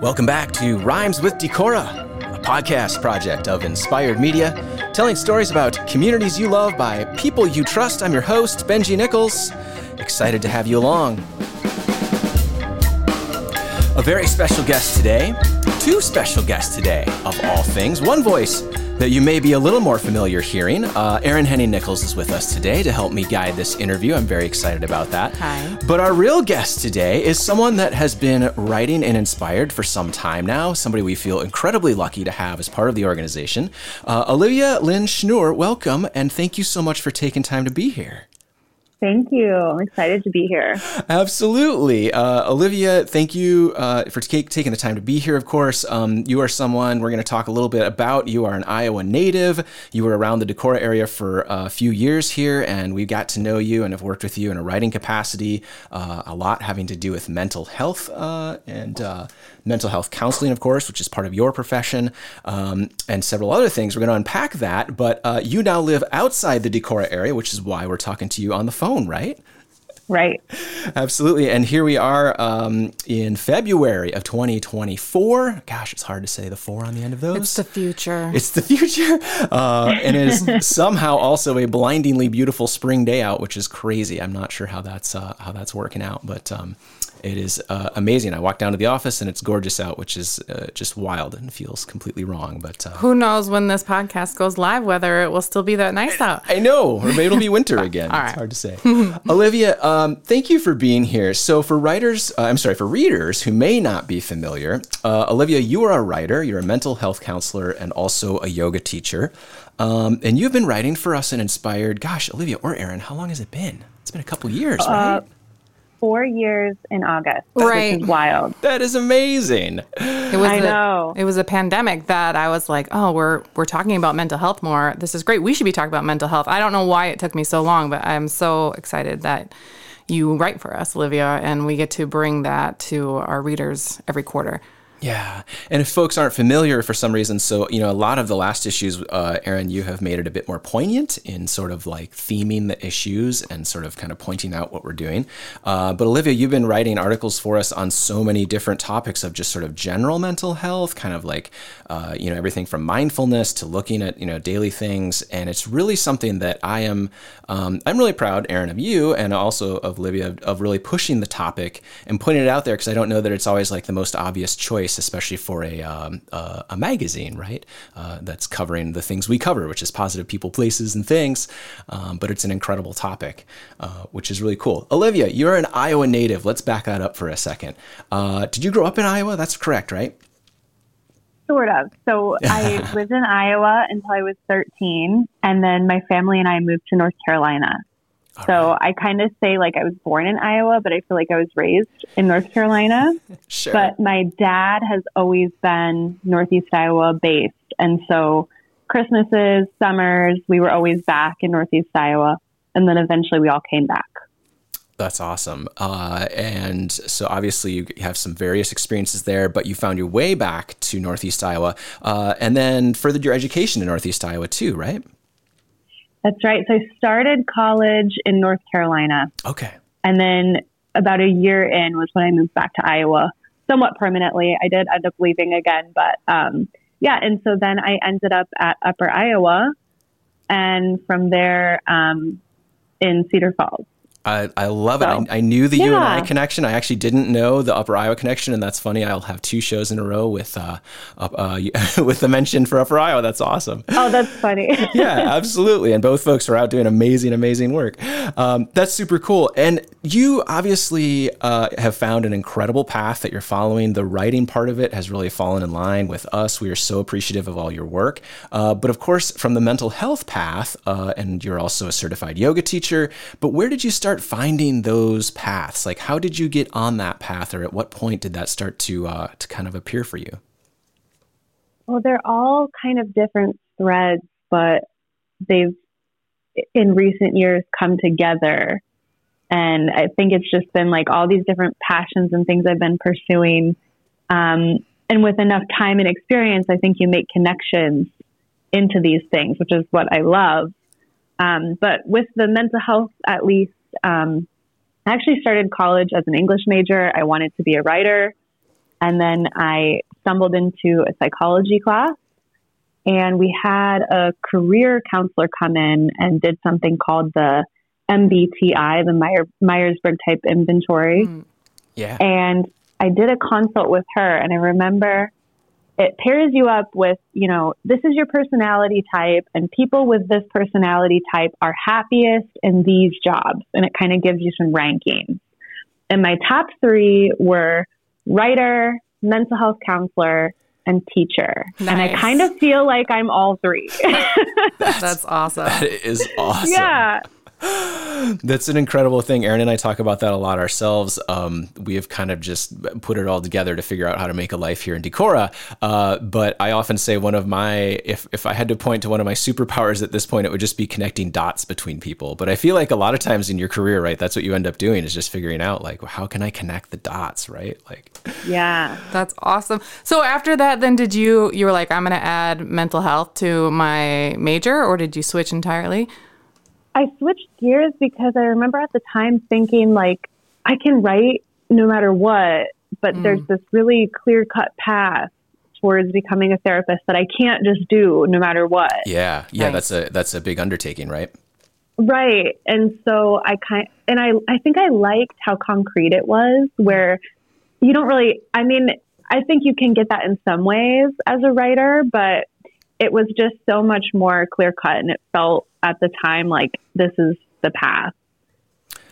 Welcome back to Rhymes with Decorah, a podcast project of Inspired Media, telling stories about communities you love by people you trust. I'm your host, Benji Nichols. Excited to have you along. A very special guest today, two special guests today, of all things. One voice that you may be a little more familiar hearing. Uh, Aryn Henning Nichols is with us today to help me guide this interview. I'm very excited about that. Hi. But our real guest today is someone that has been writing and inspired for some time now, somebody we feel incredibly lucky to have as part of the organization. Uh, Olivia Lynn Schnur, welcome, and thank you so much for taking time to be here. Thank you. I'm excited to be here. Absolutely. Uh, Olivia, thank you uh, for t- taking the time to be here, of course. Um, you are someone we're going to talk a little bit about. You are an Iowa native. You were around the Decorah area for a few years here, and we got to know you and have worked with you in a writing capacity, uh, a lot having to do with mental health uh, and uh, mental health counseling, of course, which is part of your profession, um, and several other things. We're going to unpack that, but uh, you now live outside the Decorah area, which is why we're talking to you on the phone, right? Right. Absolutely. And here we are um, in February of 2024. Gosh, it's hard to say the four on the end of those. It's the future. It's the future. Uh, and it is somehow also a blindingly beautiful spring day out, which is crazy. I'm not sure how that's uh, how that's working out, but um, it is uh, amazing. I walk down to the office and it's gorgeous out, which is uh, just wild and feels completely wrong. But uh, who knows when this podcast goes live whether it will still be that nice out? I know, or maybe it'll be winter again. All It's right. hard to say. Olivia, um, thank you for being here. So, for writers, uh, I'm sorry, for readers who may not be familiar, uh, Olivia, you are a writer. You're a mental health counselor and also a yoga teacher. Um, and you've been writing for us and inspired. Gosh, Olivia or Aryn, how long has it been? It's been a couple years, right? Four years in August. Right. Which is wild. That is amazing. It was I a- know. it was a pandemic that I was like, oh, we're we're talking about mental health more. This is great. We should be talking about mental health. I don't know why it took me so long, but I'm so excited that you write for us, Olivia, and we get to bring that to our readers every quarter. Yeah. And if folks aren't familiar for some reason, so, you know, a lot of the last issues, uh, Aryn, you have made it a bit more poignant in sort of like theming the issues and sort of kind of pointing out what we're doing. Uh, but Olivia, you've been writing articles for us on so many different topics of just sort of general mental health, kind of like, uh, you know, everything from mindfulness to looking at, you know, daily things. And it's really something that I am, um, I'm really proud, Aryn, of you and also of Olivia, of, of really pushing the topic and putting it out there because I don't know that it's always like the most obvious choice, especially for a, um, uh, a magazine, right? Uh, that's covering the things we cover, which is positive people, places, and things. Um, but it's an incredible topic, uh, which is really cool. Olivia, you're an Iowa native. Let's back that up for a second. Uh, did you grow up in Iowa? That's correct, right? Sort of. So I lived in Iowa until I was 13. And then my family and I moved to North Carolina. So I kind of say like I was born in Iowa, but I feel like I was raised in North Carolina. Sure. But my dad has always been Northeast Iowa based. And so Christmases, summers, we were always back in Northeast Iowa. And then eventually we all came back. That's awesome. Uh, and so obviously you have some various experiences there, but you found your way back to Northeast Iowa uh, and then furthered your education in Northeast Iowa too, right? That's right. So I started college in North Carolina. Okay. And then about a year in was when I moved back to Iowa, somewhat permanently. I did end up leaving again, but um, yeah. And so then I ended up at Upper Iowa, and from there um, in Cedar Falls. I, I love it. I, I knew the you and I connection. I actually didn't know the Upper Iowa connection, and that's funny. I'll have two shows in a row with uh, up, uh, with the mention for Upper Iowa. That's awesome. Oh, that's funny. yeah, absolutely. And both folks are out doing amazing, amazing work. Um, that's super cool. And you obviously uh, have found an incredible path that you're following. The writing part of it has really fallen in line with us. We are so appreciative of all your work. Uh, but of course, from the mental health path, uh, and you're also a certified yoga teacher. But where did you start finding those paths? Like, how did you get on that path, or at what point did that start to uh, to kind of appear for you? Well, they're all kind of different threads, but they've in recent years come together. And I think it's just been like all these different passions and things I've been pursuing. Um, and with enough time and experience, I think you make connections into these things, which is what I love. Um, but with the mental health, at least, um, I actually started college as an English major. I wanted to be a writer. And then I stumbled into a psychology class and we had a career counselor come in and did something called the MBTI, the Meyer, Myers-Briggs type inventory. Mm. Yeah. And I did a consult with her and I remember it pairs you up with, you know, this is your personality type and people with this personality type are happiest in these jobs. And it kind of gives you some rankings. And my top three were writer, mental health counselor, and teacher. Nice. And I kind of feel like I'm all three. that's, that's awesome. That is awesome. Yeah. That's an incredible thing. Aryn and I talk about that a lot ourselves. Um, we have kind of just put it all together to figure out how to make a life here in Decorah. Uh, but I often say one of my, if, if I had to point to one of my superpowers at this point, it would just be connecting dots between people. But I feel like a lot of times in your career, right, that's what you end up doing is just figuring out like, how can I connect the dots, right? Like, yeah, that's awesome. So after that, then did you, you were like, I'm going to add mental health to my major or did you switch entirely? I switched gears because I remember at the time thinking like I can write no matter what, but mm. there's this really clear cut path towards becoming a therapist that I can't just do no matter what. Yeah. Yeah, that's a that's a big undertaking, right? Right. And so I kind and I I think I liked how concrete it was where you don't really I mean, I think you can get that in some ways as a writer, but it was just so much more clear cut and it felt at the time like this is the path.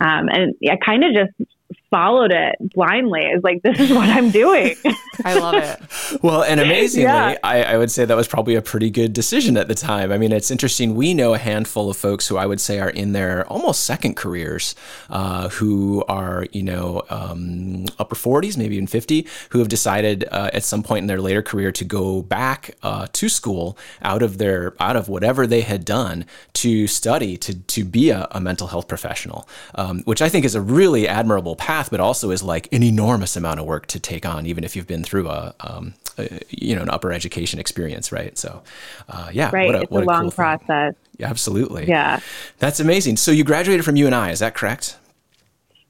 Um, and I kind of just followed it blindly. It's like, this is what I'm doing. I love it. well, and amazingly, yeah. I, I, would say that was probably a pretty good decision at the time. I mean, it's interesting. We know a handful of folks who I would say are in their almost second careers, uh, who are, you know, um, upper 40s, maybe even 50, who have decided uh, at some point in their later career to go back uh, to school out of their, out of whatever they had done to study, to, to be a, a mental health professional, um, which I think is a really admirable path, but also is like an enormous amount of work to take on, even if you've been through a, um, a you know, an upper education experience, right? So, uh, yeah, right. What a, it's what a, long cool process. Yeah, absolutely. Yeah, that's amazing. So you graduated from UNI, is that correct?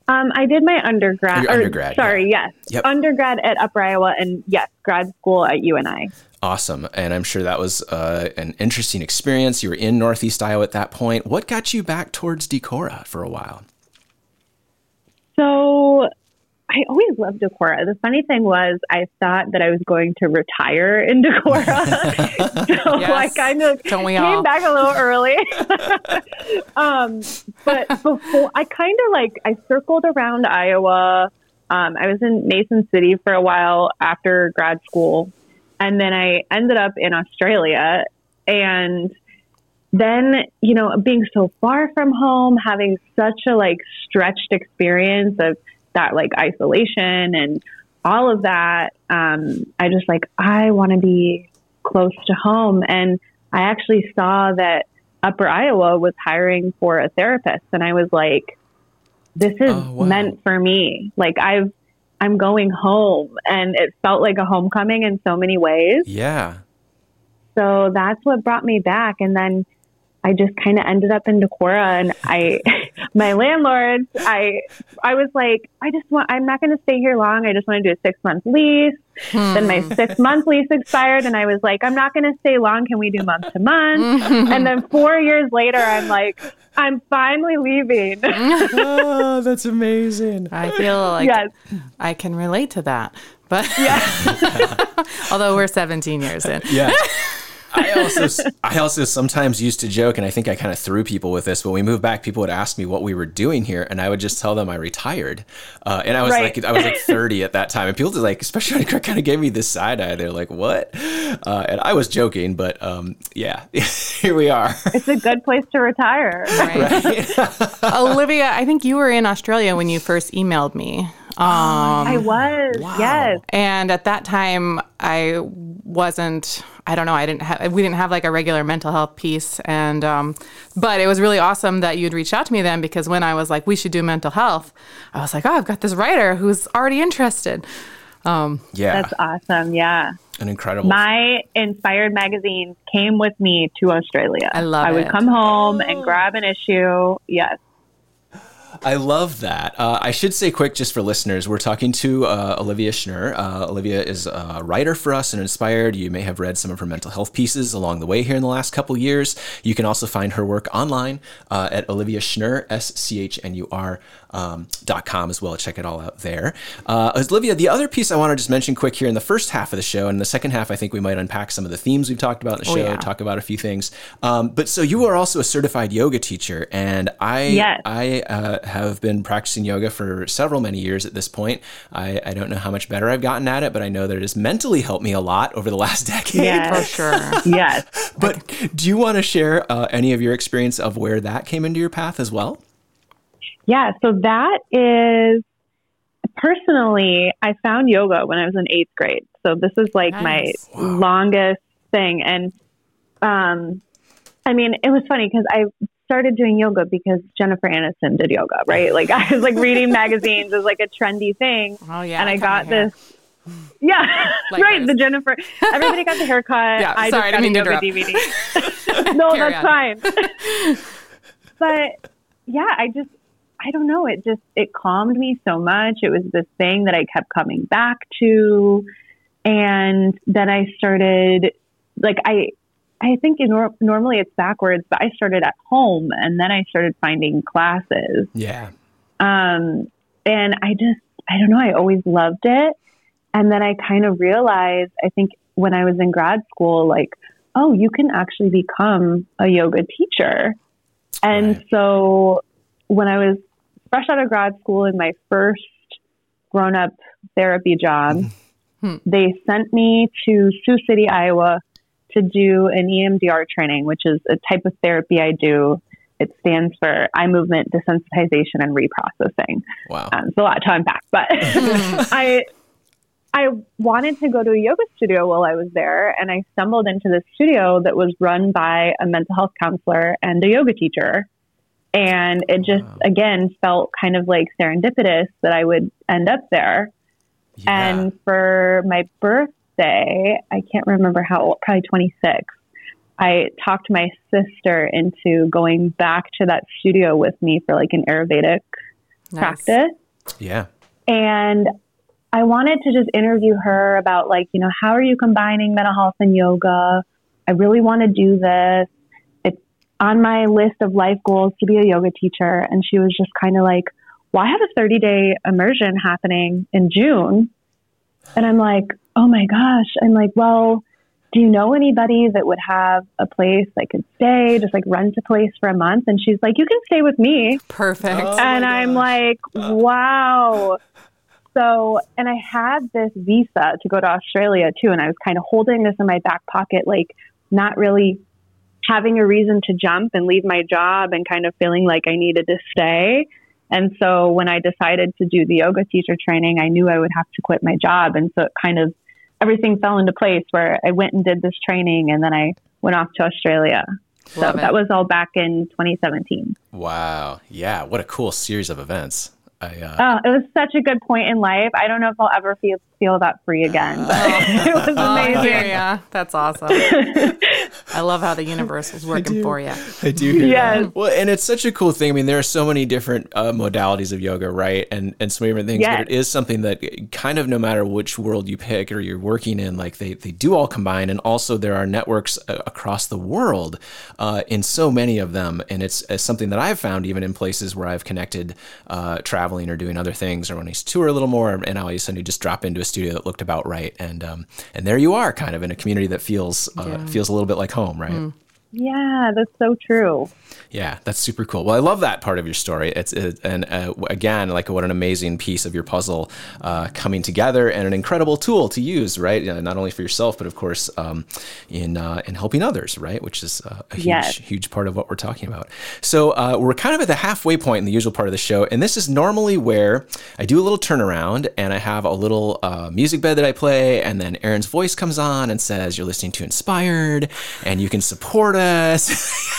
Um, I did my undergrad. Your undergrad. Or, sorry, yeah. yes. Yep. Undergrad at Upper Iowa, and yes, grad school at UNI. Awesome. And I'm sure that was uh, an interesting experience. You were in Northeast Iowa at that point. What got you back towards Decorah for a while? So I always loved Decorah. The funny thing was, I thought that I was going to retire in Decorah. so yes. I kind of came all? back a little early. um, but before, I kind of like, I circled around Iowa. Um, I was in Mason City for a while after grad school. And then I ended up in Australia. And then, you know, being so far from home, having such a like stretched experience of that like isolation and all of that, um, I just like, I want to be close to home. And I actually saw that Upper Iowa was hiring for a therapist. And I was like, this is oh, wow. meant for me. Like, I've, I'm going home. And it felt like a homecoming in so many ways. Yeah. So that's what brought me back. And then I just kind of ended up in Decorah and I, my landlords, I, I was like, I just want, I'm not going to stay here long. I just want to do a six month lease. Hmm. Then my six month lease expired and I was like, I'm not going to stay long. Can we do month to month? and then four years later, I'm like, I'm finally leaving. oh, that's amazing. I feel like yes. I can relate to that. But yeah. although we're 17 years in. Yeah. I also I also sometimes used to joke, and I think I kind of threw people with this. When we moved back, people would ask me what we were doing here, and I would just tell them I retired. Uh, and I was right. like, I was like 30 at that time, and people just like, especially when Craig kind of gave me this side eye. They're like, "What?" Uh, and I was joking, but um, yeah, here we are. It's a good place to retire. Right. right. Olivia, I think you were in Australia when you first emailed me. Um, I was, wow. yes. And at that time, I wasn't. I don't know. I didn't have. We didn't have like a regular mental health piece, and um, but it was really awesome that you'd reached out to me then because when I was like, we should do mental health, I was like, oh, I've got this writer who's already interested. Um, yeah, that's awesome. Yeah, an incredible. My inspired magazine came with me to Australia. I love I it. would come home and grab an issue. Yes. I love that. Uh, I should say quick, just for listeners, we're talking to uh, Olivia Schnur. Uh, Olivia is a writer for us and inspired. You may have read some of her mental health pieces along the way here in the last couple years. You can also find her work online uh, at Olivia Schnur, S C H N U R um, dot com as well. Check it all out there. Uh, Olivia, the other piece I want to just mention quick here in the first half of the show, and in the second half, I think we might unpack some of the themes we've talked about in the Oh, show, yeah. talk about a few things. Um, but so you are also a certified yoga teacher, and I Yes. I uh, have been practicing yoga for several many years at this point. I, I don't know how much better I've gotten at it, but I know that it has mentally helped me a lot over the last decade. Yeah. For sure. Yes. But do you want to share uh, any of your experience of where that came into your path as well? Yeah, so that is personally, I found yoga when I was in eighth grade. So this is like Nice. my longest thing. And um, I mean, it was funny because I started doing yoga because Jennifer Aniston did yoga, right? Like I was like reading magazines as like a trendy thing. Oh yeah. and I got this. Yeah, Like right. this. The Jennifer. Everybody got the haircut. Yeah, I sorry, I just got a mean yoga DVD. no, Carry that's fine. but yeah, I just I don't know. It just it calmed me so much. It was this thing that I kept coming back to, and then I started like I. I think in nor- normally it's backwards, but I started at home and then I started finding classes. Yeah. Um, and I just, I don't know, I always loved it. And then I kind of realized, I think when I was in grad school, like, oh, you can actually become a yoga teacher. And Right. so when I was fresh out of grad school in my first grown up therapy job, Hmm. they sent me to Sioux City, Iowa to do an EMDR training, which is a type of therapy I do. It stands for eye movement desensitization and reprocessing. Wow. Um, it's a lot to unpack, but I I wanted to go to a yoga studio while I was there, and I stumbled into this studio that was run by a mental health counselor and a yoga teacher. And it just Wow. again felt kind of like serendipitous that I would end up there. Yeah. And for my birthday, I can't remember how old, probably 26. I talked my sister into going back to that studio with me for like an Ayurvedic Nice. practice. yeah. And I wanted to just interview her about like, you know, how are you combining mental health and yoga? I really want to do this. It's on my list of life goals to be a yoga teacher. And she was just kind of like, well, I have a 30 day immersion happening in June. And I'm like, oh my gosh. I'm like, well, do you know anybody that would have a place I could stay, just like rent a place for a month? And she's like, you can stay with me Perfect. Oh. and I'm gosh. like, uh. wow. So, and I had this visa to go to Australia too, and I was kind of holding this in my back pocket, like not really having a reason to jump and leave my job and kind of feeling like I needed to stay. And so when I decided to do the yoga teacher training, I knew I would have to quit my job. And so it kind of everything fell into place where I went and did this training and then I went off to Australia. So it. that was all back in 2017. Wow. Yeah. What a cool series of events. I, uh, Oh, it was such a good point in life. I don't know if I'll ever feel feel that free again, but it was Oh, amazing. yeah, yeah. That's awesome. I love how the universe is working for you. I do hear Yes. that. Well, and it's such a cool thing. I mean, there are so many different uh, modalities of yoga, right? And and so many different things. Yes. But it is something that kind of no matter which world you pick or you're working in, like they, they do all combine. And also there are networks uh, across the world uh, in so many of them. And it's, it's something that I've found even in places where I've connected uh, traveling or doing other things or when I tour a little more and all of a sudden you just drop into a studio that looked about right. And, um, and there you are kind of in a community that feels, uh, Yeah. feels a little bit like home, right? Yeah, that's so true. Yeah, that's super cool. Well, I love that part of your story. It's it, and uh, again, like what an amazing piece of your puzzle uh, coming together, and an incredible tool to use, right? Uh, not only for yourself, but of course um, in uh, in helping others, right? Which is uh, a huge Yes. huge part of what we're talking about. So uh, we're kind of at the halfway point in the usual part of the show, and this is normally where I do a little turnaround, and I have a little uh, music bed that I play, and then Aryn's voice comes on and says, "You're listening to Inspired, and you can support us."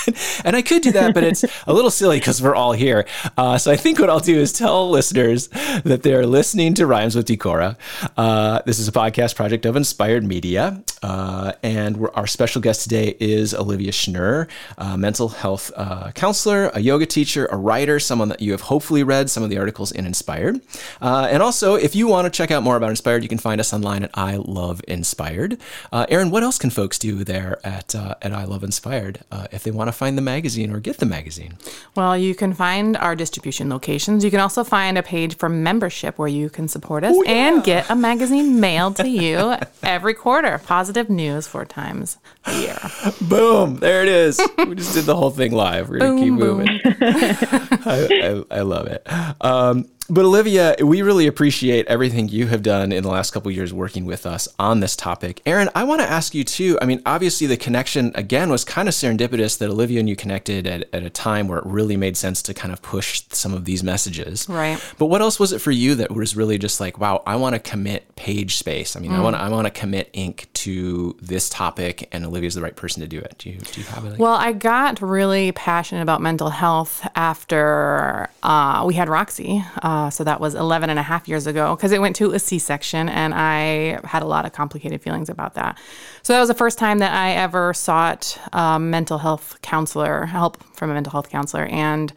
and I could do that, but it's a little silly because we're all here. Uh, so I think what I'll do is tell listeners that they're listening to Rhymes with Decorah. Uh, this is a podcast project of Inspired Media. Uh, and our special guest today is Olivia Schnur, a mental health uh, counselor, a yoga teacher, a writer, someone that you have hopefully read some of the articles in Inspired. Uh, and also, if you want to check out more about Inspired, you can find us online at I Love Inspired. Uh, Aryn, what else can folks do there at, at I Love Inspired if they want to find the magazine or get the magazine? Well, you can find our distribution locations. You can also find a page for membership where you can support us yeah. and get a magazine mailed to you every quarter. Positive news four times a year. Boom! There it is. we just did the whole thing live. We're gonna keep moving. I, I, I, love it. Um, but Olivia, we really appreciate everything you have done in the last couple years working with us on this topic. Aryn, I want to ask you too. I mean, obviously the connection again was kind of serendipitous that Olivia and you connected at, at a time where it really made sense to kind of push some of these messages. Right. But what else was it for you that was really just like, wow, I want to commit page space. I mean, mm. I want to I want to commit ink to this topic, and Olivia's the right person to do it. Do you do you have it? well, I got really passionate about mental health after uh, we had Roxy. Uh, uh, so that was 11 and a half years ago because it went to a C section and I had a lot of complicated feelings about that. So that was the first time that I ever sought a mental health counselor, help from a mental health counselor. And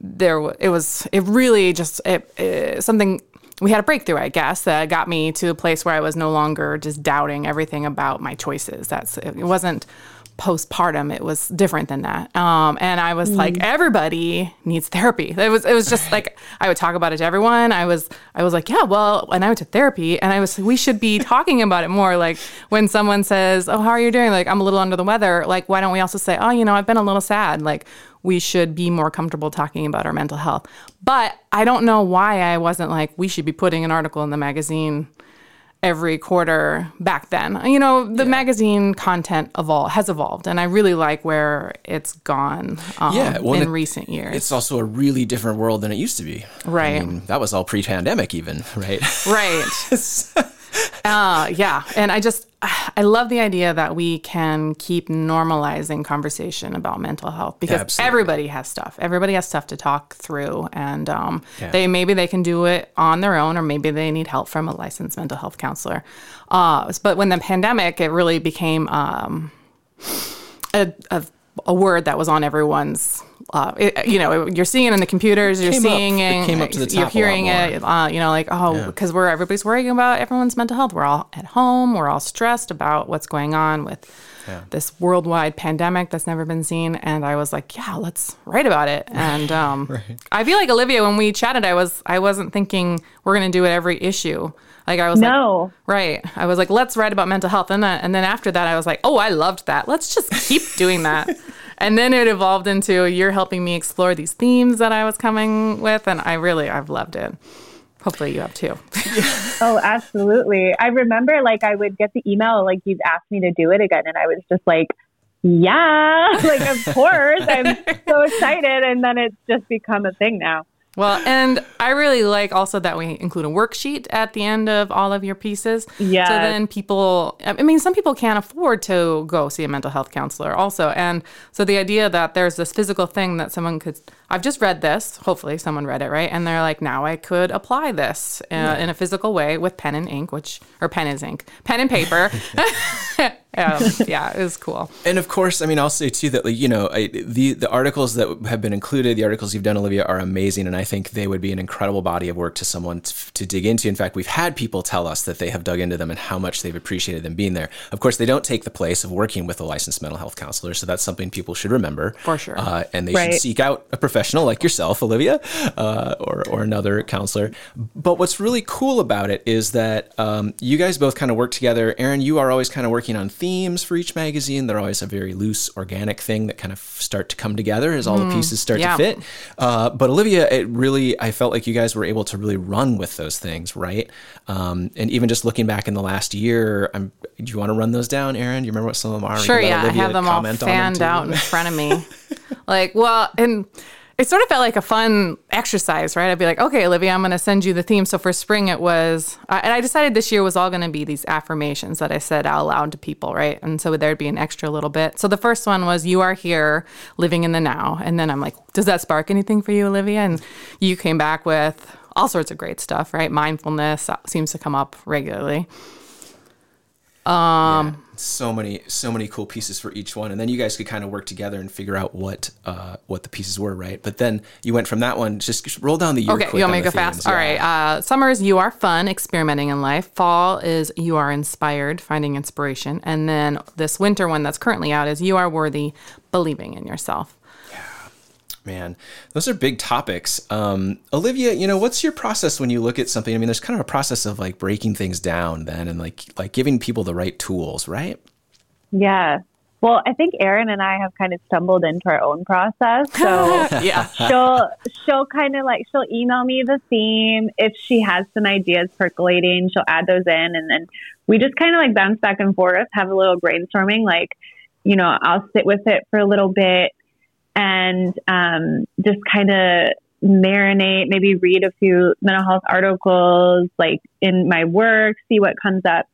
there, it was, it really just, it, it, something we had a breakthrough, I guess, that got me to a place where I was no longer just doubting everything about my choices. That's it wasn't postpartum it was different than that. Um, and i was mm. like everybody needs therapy. It was it was just like i would talk about it to everyone. I was i was like yeah well and i went to therapy and i was we should be talking about it more. Like when someone says oh how are you doing? Like i'm a little under the weather. Like why don't we also say oh you know i've been a little sad. Like we should be more comfortable talking about our mental health. But i don't know why i wasn't like we should be putting an article in the magazine every quarter back then. You know, the yeah. magazine content evol- has evolved, and I really like where it's gone um, yeah, well, in recent years. It's also a really different world than it used to be. Right. I mean, that was all pre-pandemic, even. Right. Right. uh, yeah, and I just I love the idea that we can keep normalizing conversation about mental health because Absolutely. everybody has stuff. Everybody has stuff to talk through, and um, yeah. they maybe they can do it on their own, or maybe they need help from a licensed mental health counselor. Uh, but when the pandemic, it really became um, a, a a word that was on everyone's uh, it, you know, you're seeing it in the computers, you're seeing up, it, it you're hearing it, uh, you know, like, oh, because yeah. we're, everybody's worrying about everyone's mental health. We're all at home, we're all stressed about what's going on with yeah. this worldwide pandemic that's never been seen. And I was like, yeah, let's write about it. And um, right. I feel like Olivia, when we chatted, I was, I wasn't thinking we're going to do it every issue. Like I was like no. like, right. I was like, let's write about mental health. And then, and then after that, I was like, oh, I loved that. Let's just keep doing that. and then it evolved into you're helping me explore these themes that I was coming with. And I really, I've loved it. Hopefully you have too. oh, absolutely. I remember like I would get the email, like you've asked me to do it again. And I was just like, yeah, like of course. I'm so excited. And then it's just become a thing now. Well, and I really like also that we include a worksheet at the end of all of your pieces. Yeah. So then people, I mean, some people can't afford to go see a mental health counselor also. And so the idea that there's this physical thing that someone could, I've just read this, hopefully someone read it, right? And they're like, now I could apply this uh, yeah. in a physical way with pen and ink, which, or pen is ink, pen and paper. um, yeah, it was cool. And of course, I mean, I'll say too that like you know I, the the articles that have been included, the articles you've done, Olivia, are amazing, and I think they would be an incredible body of work to someone to, to dig into. In fact, we've had people tell us that they have dug into them and how much they've appreciated them being there. Of course, they don't take the place of working with a licensed mental health counselor, so that's something people should remember for sure. Uh, and they right. should seek out a professional like yourself, Olivia, uh, or or another counselor. But what's really cool about it is that um, you guys both kind of work together. Aryn, you are always kind of working on themes for each magazine. They're always a very loose, organic thing that kind of start to come together as all mm, the pieces start yeah. to fit. Uh, but Olivia, it really, I felt like you guys were able to really run with those things, right? Um, and even just looking back in the last year, I'm, do you want to run those down, Aryn? Do you remember what some of them are? Sure, yeah. Olivia I have them all fanned out in front of me. like, well, and it sort of felt like a fun exercise, right? I'd be like, okay, Olivia, I'm going to send you the theme. So for spring, it was, uh, and I decided this year was all going to be these affirmations that I said out loud to people, right? And so there'd be an extra little bit. So the first one was, you are here living in the now. And then I'm like, does that spark anything for you, Olivia? And you came back with all sorts of great stuff, right? Mindfulness seems to come up regularly. Um, yeah, so many, so many cool pieces for each one, and then you guys could kind of work together and figure out what, uh, what the pieces were, right? But then you went from that one. Just roll down the year. Okay, you want me to go fast? Yeah. All right. Uh, summer is you are fun, experimenting in life. Fall is you are inspired, finding inspiration, and then this winter one that's currently out is you are worthy, believing in yourself. Man, those are big topics. Um, Olivia, you know, what's your process when you look at something? I mean, there's kind of a process of like breaking things down then and like like giving people the right tools, right? Yeah. Well, I think Aryn and I have kind of stumbled into our own process. So yeah, she'll she'll kind of like she'll email me the theme if she has some ideas percolating. She'll add those in, and then we just kind of like bounce back and forth, have a little brainstorming. Like, you know, I'll sit with it for a little bit and um, just kind of marinate, maybe read a few mental health articles like in my work, see what comes up.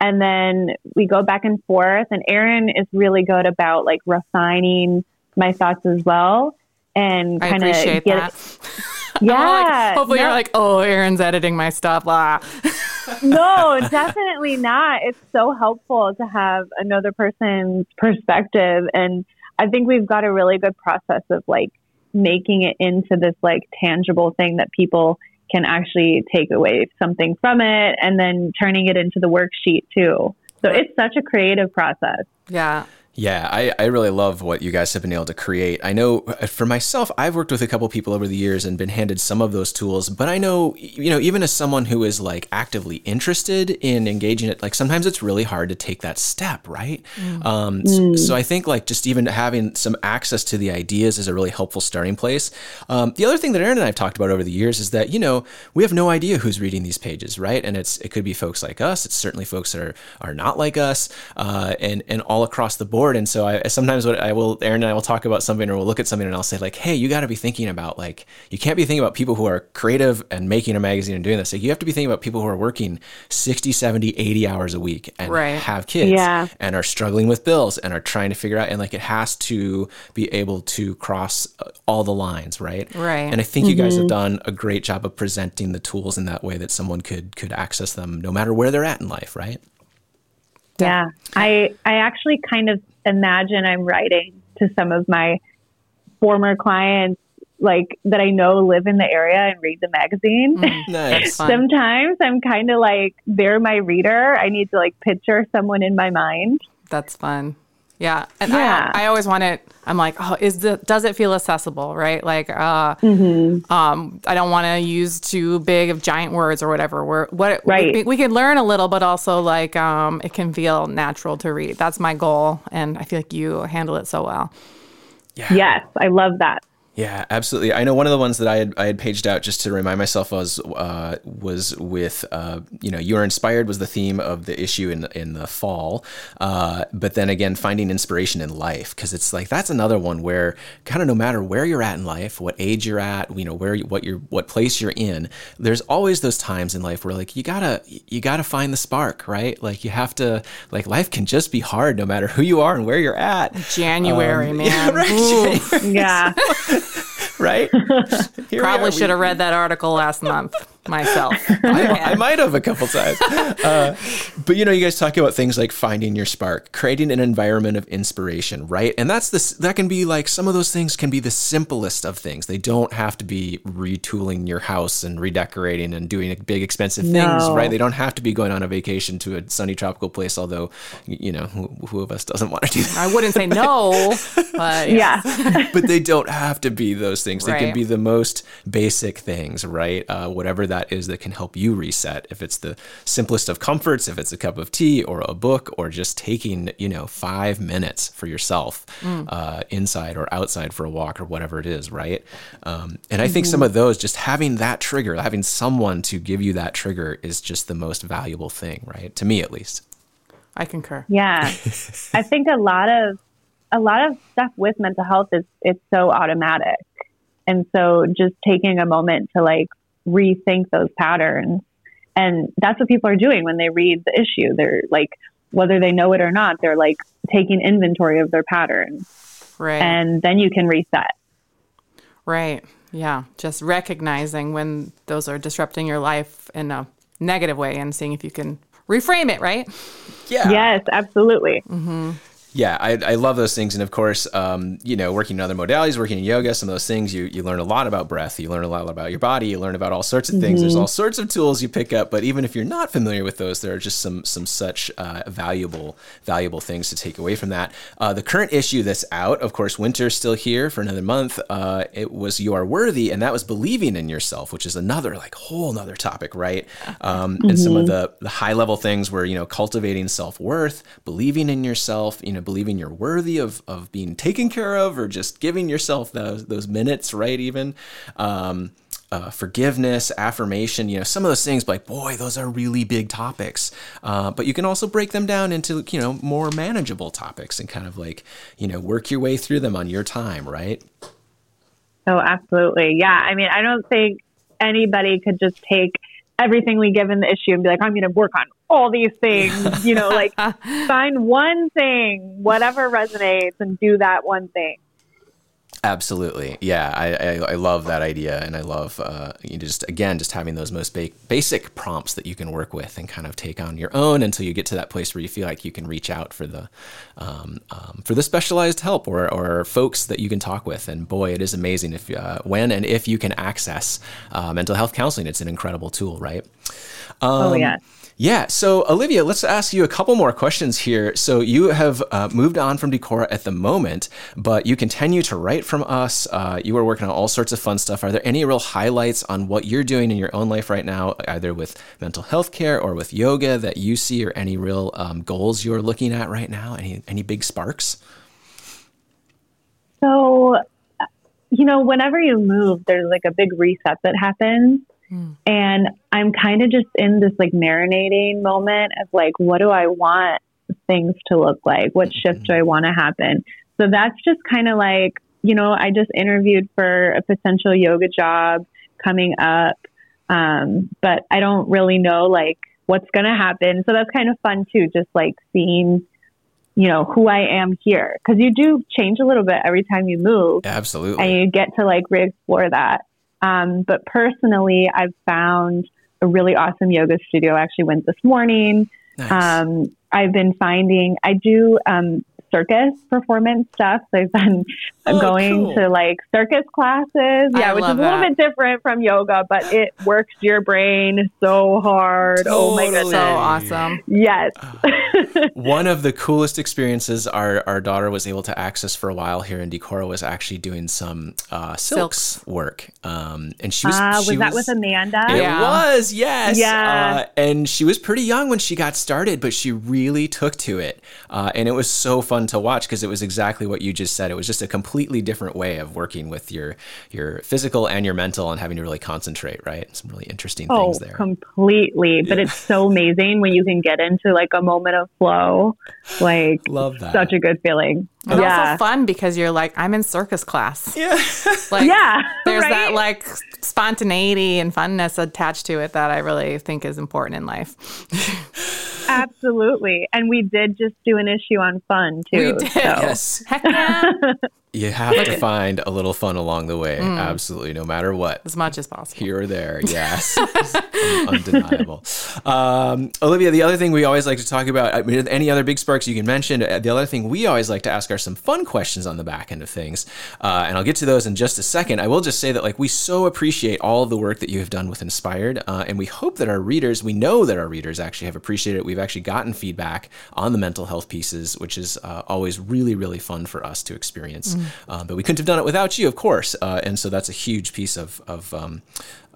And then we go back and forth. And Aryn is really good about like refining my thoughts as well and kind of get that. Yeah. like, hopefully no. you're like, oh, Aryn's editing my stuff. Blah. no, definitely not. It's so helpful to have another person's perspective and I think we've got a really good process of like making it into this like tangible thing that people can actually take away something from it and then turning it into the worksheet too. So it's such a creative process. Yeah. Yeah, I, I really love what you guys have been able to create. I know uh, for myself, I've worked with a couple people over the years and been handed some of those tools, but I know, you know, even as someone who is like actively interested in engaging it, like sometimes it's really hard to take that step, right? Mm. Um, mm. So, so, I think like just even having some access to the ideas is a really helpful starting place. Um, the other thing that Aryn and I have talked about over the years is that, you know, we have no idea who's reading these pages, right? And it's, it could be folks like us. It's certainly folks that are, are not like us uh, and, and all across the board board. And so I sometimes what I will, Aryn and I will talk about something or we'll look at something and I'll say like, Hey, you got to be thinking about like, you can't be thinking about people who are creative and making a magazine and doing this. Like you have to be thinking about people who are working 60, 70, 80 hours a week and right. have kids yeah. and are struggling with bills and are trying to figure out, and like it has to be able to cross uh, all the lines. Right. Right. And I think mm-hmm. you guys have mm-hmm. done a great job of presenting the tools in that way that someone could, could access them no matter where they're at in life. Right. Yeah, I I actually kind of imagine I'm writing to some of my former clients like that I know live in the area and read the magazine. Mm, nice. Sometimes I'm kind of like they're my reader. I need to like picture someone in my mind. That's fun. Yeah, and yeah. I, I always want it. I'm like, oh, is the does it feel accessible, right? Like, uh, mm-hmm. um, I don't want to use too big of giant words or whatever. We're what right. we, we can learn a little, but also like, um, it can feel natural to read. That's my goal, and I feel like you handle it so well. Yeah. Yes, I love that. Yeah, absolutely. I know one of the ones that I had I had paged out just to remind myself was uh, was with uh, you know you are inspired was the theme of the issue in in the fall, uh, but then again finding inspiration in life because it's like that's another one where kind of no matter where you're at in life, what age you're at, you know where you, what you're what place you're in, there's always those times in life where like you gotta you gotta find the spark, right? Like you have to like life can just be hard no matter who you are and where you're at. January, um, man. Yeah, right. January. yeah. right? Probably should have read that article last month myself. I, I, might have a couple times. Uh, but you know, you guys talk about things like finding your spark, creating an environment of inspiration, right? And that's this. That can be like some of those things can be the simplest of things. They don't have to be retooling your house and redecorating and doing big expensive things, no. right? They don't have to be going on a vacation to a sunny tropical place. Although, you know, who, who of us doesn't want to do that? I wouldn't say no, but yeah. but they don't have to be those things. They right. can be the most basic things, right? Uh, whatever that that is that can help you reset. If it's the simplest of comforts, if it's a cup of tea or a book, or just taking, you know, five minutes for yourself mm. uh, inside or outside for a walk or whatever it is, right? Um, and I mm-hmm. think some of those, just having that trigger, having someone to give you that trigger is just the most valuable thing, right? To me, at least. I concur. Yeah. I think a lot of a lot of stuff with mental health is it's so automatic And so just taking a moment to like rethink those patterns. And that's what people are doing when they read the issue. They're like, whether they know it or not, they're like taking inventory of their patterns. Right. And then you can reset. Right. Yeah. Just recognizing when those are disrupting your life in a negative way and seeing if you can reframe it, right? Yeah. Yes, absolutely. Mm-hmm. Yeah, I, I love those things, and of course, um, you know, working in other modalities, working in yoga, some of those things, you you learn a lot about breath, you learn a lot about your body, you learn about all sorts of things. There's all sorts of tools you pick up, but even if you're not familiar with those, there are just some some such uh, valuable valuable things to take away from that. Uh, the current issue that's out, of course, winter's still here for another month. Uh, it was you are worthy, and that was believing in yourself, which is another like whole another topic, right? Um, and some of the the high level things were you know cultivating self worth, believing in yourself, you know believing you're worthy of, of being taken care of or just giving yourself those, those minutes, right? Even um, uh, forgiveness, affirmation, you know, some of those things, like, boy, those are really big topics. Uh, but you can also break them down into, you know, more manageable topics and kind of like, you know, work your way through them on your time, right? Oh, absolutely. Yeah. I mean, I don't think anybody could just take everything we give in the issue and be like, I'm going to work on all these things, you know, like find one thing, whatever resonates, and do that one thing. Absolutely, yeah. I, I, I, love that idea, and I love uh, you just again just having those most ba- basic prompts that you can work with and kind of take on your own until you get to that place where you feel like you can reach out for the um, um, for the specialized help or, or folks that you can talk with. And boy, it is amazing if uh, when and if you can access uh, mental health counseling. It's an incredible tool, right? Um, oh yeah. Yeah. So, Olivia, let's ask you a couple more questions here. So, you have uh, moved on from Decorah at the moment, but you continue to write from us. Uh, you are working on all sorts of fun stuff. Are there any real highlights on what you're doing in your own life right now, either with mental health care or with yoga that you see, or any real um, goals you're looking at right now? Any any big sparks? So, you know, whenever you move, there's like a big reset that happens. Mm. And I'm kind of just in this like marinating moment of like, what do I want things to look like? What shift do I want to happen? So that's just kind of like, you know, I just interviewed for a potential yoga job coming up. Um, but I don't really know like what's going to happen. So that's kind of fun too, just like seeing, you know, who I am here. Cause you do change a little bit every time you move. Absolutely. And you get to like re explore that. Um, but personally, I've found a really awesome yoga studio. I actually went this morning. Nice. Um, I've been finding, I do um, circus performance stuff. So I've been oh, going cool. to like circus classes. Yeah, which is a little bit different from yoga, but it works your brain so hard. Totally. Oh my goodness. So awesome. Yes. One of the coolest experiences our, our daughter was able to access for a while here in Decorah was actually doing some uh, silks, silks, work. Um, and she was, uh, was she that with Amanda? It yeah. was, yes. Yeah. Uh, and she was pretty young when she got started, but she really took to it. Uh, and it was so fun to watch because it was exactly what you just said. It was just a completely different way of working with your your physical and your mental and having to really concentrate, right? Some really interesting oh, things there. Completely. But it's so amazing when you can get into like a moment of flow. Like love that. Such a good feeling. And yeah. also fun because you're like, I'm in circus class. Yeah. like yeah. There's right? that like spontaneity and funness attached to it that I really think is important in life. Absolutely. And we did just do an issue on fun too. We did. So. Yes. Heck yeah. You have to find a little fun along the way. Mm. Absolutely. No matter what. As much as possible. Here or there. Yes. undeniable. Um, Olivia, the other thing we always like to talk about, I mean, any other big sparks you can mention, uh, the other thing we always like to ask are some fun questions on the back end of things. Uh, and I'll get to those in just a second. I will just say that like we so appreciate all of the work that you have done with Inspired. Uh, and we hope that our readers, we know that our readers actually have appreciated it. We've actually gotten feedback on the mental health pieces, which is uh, always really, really fun for us to experience. Mm. Uh, but we couldn't have done it without you, of course. Uh, and so that's a huge piece of of um,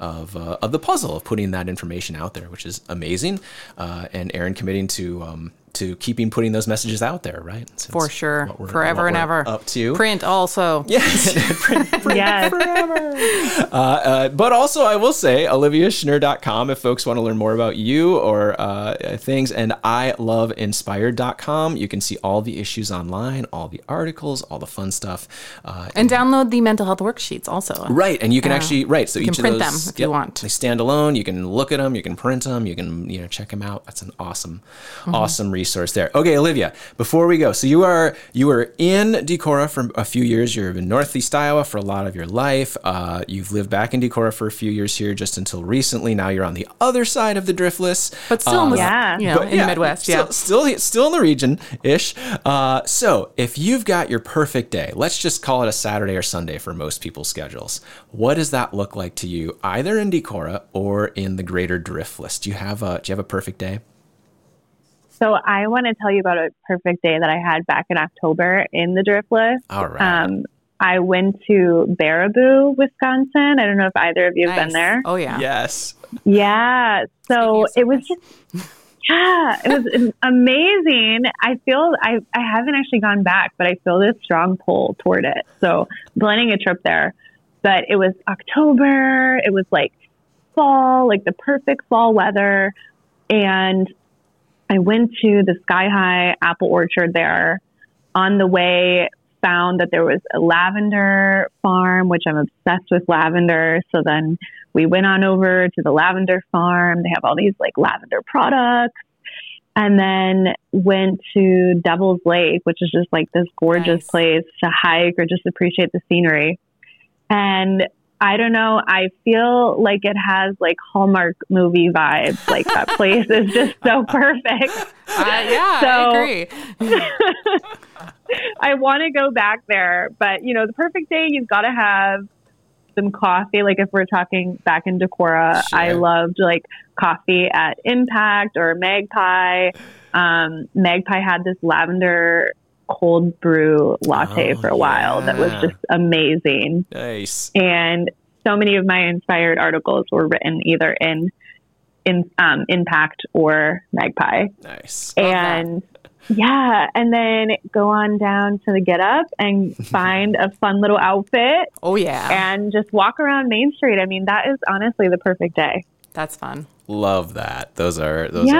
of, uh, of the puzzle of putting that information out there, which is amazing. Uh, and Aryn committing to um, to keeping putting those messages out there, right? Since For sure. what we're- Forever what and we're ever. Up to. Print also. Yes. Yes. Uh, but also, I will say, oliviaschnur.com if folks want to learn more about you or uh, things. And I love inspired.com. You can see all the issues online, all the articles, all the fun stuff. Uh, And download the mental health worksheets also. Right, and you can actually right. So You can each print of them those, if you want. They stand alone. You can look at them. You can print them. You can you know check them out. That's an awesome, Mm-hmm. awesome resource there. Okay, Olivia. Before we go, so you are you were in Decorah for a few years. You're in Northeast Iowa for a lot of your life. Uh, you've lived back in Decorah for a few years here, just until recently. Now you're on the other side of the Driftless, But still in the, Yeah. you know, but in the Midwest. still, yeah. still, still in the region ish. Uh, so, if you've got your perfect day, let's just call it a Saturday or Sunday for most people's schedules. What does that look like to you, either in Decorah or in the greater Driftless? Do you have a Do you have a perfect day? So I want to tell you about a perfect day that I had back in October in the Driftless. All right. Um, I went to Baraboo, Wisconsin. I don't know if either of you have Nice. been there. Oh, yeah. yes. Yeah. So Speaking it was of just, yeah, it was amazing. I feel I, I haven't actually gone back, but I feel this strong pull toward it. So planning a trip there. But it was October. It was like fall, like the perfect fall weather. And I went to the Sky High apple orchard there. On the way, found that there was a lavender farm, which I'm obsessed with lavender. So then we went on over to the lavender farm. They have all these like lavender products. And then went to Devil's Lake, which is just like this gorgeous Nice. place to hike or just appreciate the scenery. And I don't know, I feel like it has like Hallmark movie vibes. Like that place is just so perfect. Uh, yeah, So- I agree. I want to go back there, but you know, the perfect day you've got to have some coffee. Like if we're talking back in Decorah, Sure. I loved like coffee at Impact or Magpie. Um, Magpie had this lavender cold brew latte Oh, for a while that was just amazing. Nice. And so many of my inspired articles were written either in in um, Impact or Magpie Nice. and yeah, and then go on down to the Get Up and find a fun little outfit Oh, yeah. and just walk around Main Street. I mean, that is honestly the perfect day. That's fun. Love that. Those are those Yeah.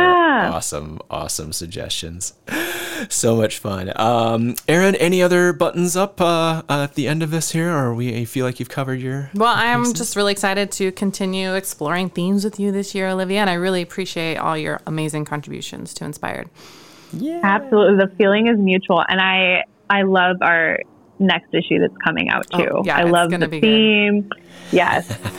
are awesome, awesome suggestions. So much fun. Um, Aryn, any other buttons up uh, at the end of this here, or we you feel like you've covered your? Well, I'm just really excited to continue exploring themes with you this year, Olivia, and I really appreciate all your amazing contributions to Inspired. Yeah. Absolutely, the feeling is mutual, and I I love our next issue that's coming out too. Oh, yeah, I love the be good. theme. Yes,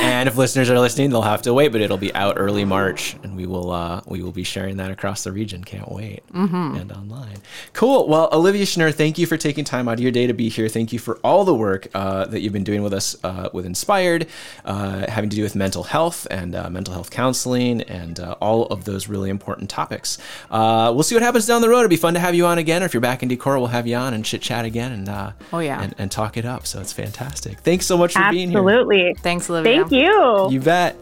and if listeners are listening, they'll have to wait, but it'll be out early March, and we will uh, we will be sharing that across the region. Can't wait. Mm-hmm. And online. Cool. Well, Olivia Schnur, thank you for taking time out of your day to be here. Thank you for all the work uh, that you've been doing with us uh, with Inspired, uh, having to do with mental health and uh, mental health counseling and uh, all of those really important topics. Uh, we'll see what happens down the road. It'll be fun to have you on again. Or if you're back in Decorah, we'll have you on and chit chat again and uh, Oh, yeah. and, and talk it up. So it's fantastic. Thanks so much for being here. absolutely. Thanks, Olivia. Thank you. You bet.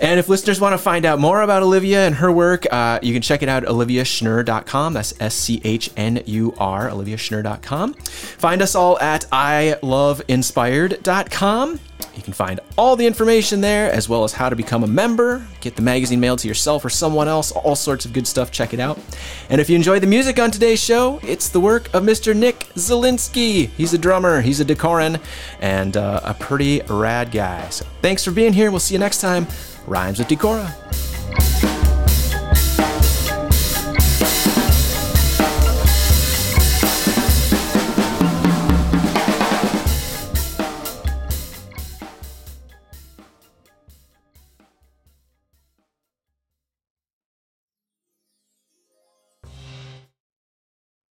And if listeners want to find out more about Olivia and her work, uh, you can check it out at oliviaschnur.com. That's S C H N U R, oliviaschnur.com. Find us all at iloveinspired.com. You can find all the information there, as well as how to become a member, get the magazine mailed to yourself or someone else, all sorts of good stuff. Check it out. And if you enjoy the music on today's show, it's the work of Mr. Nick Zielinski. He's a drummer, he's a Decoran, and uh, a pretty rad guy. So thanks for being here. We'll see you next time. Rhymes with Decorah.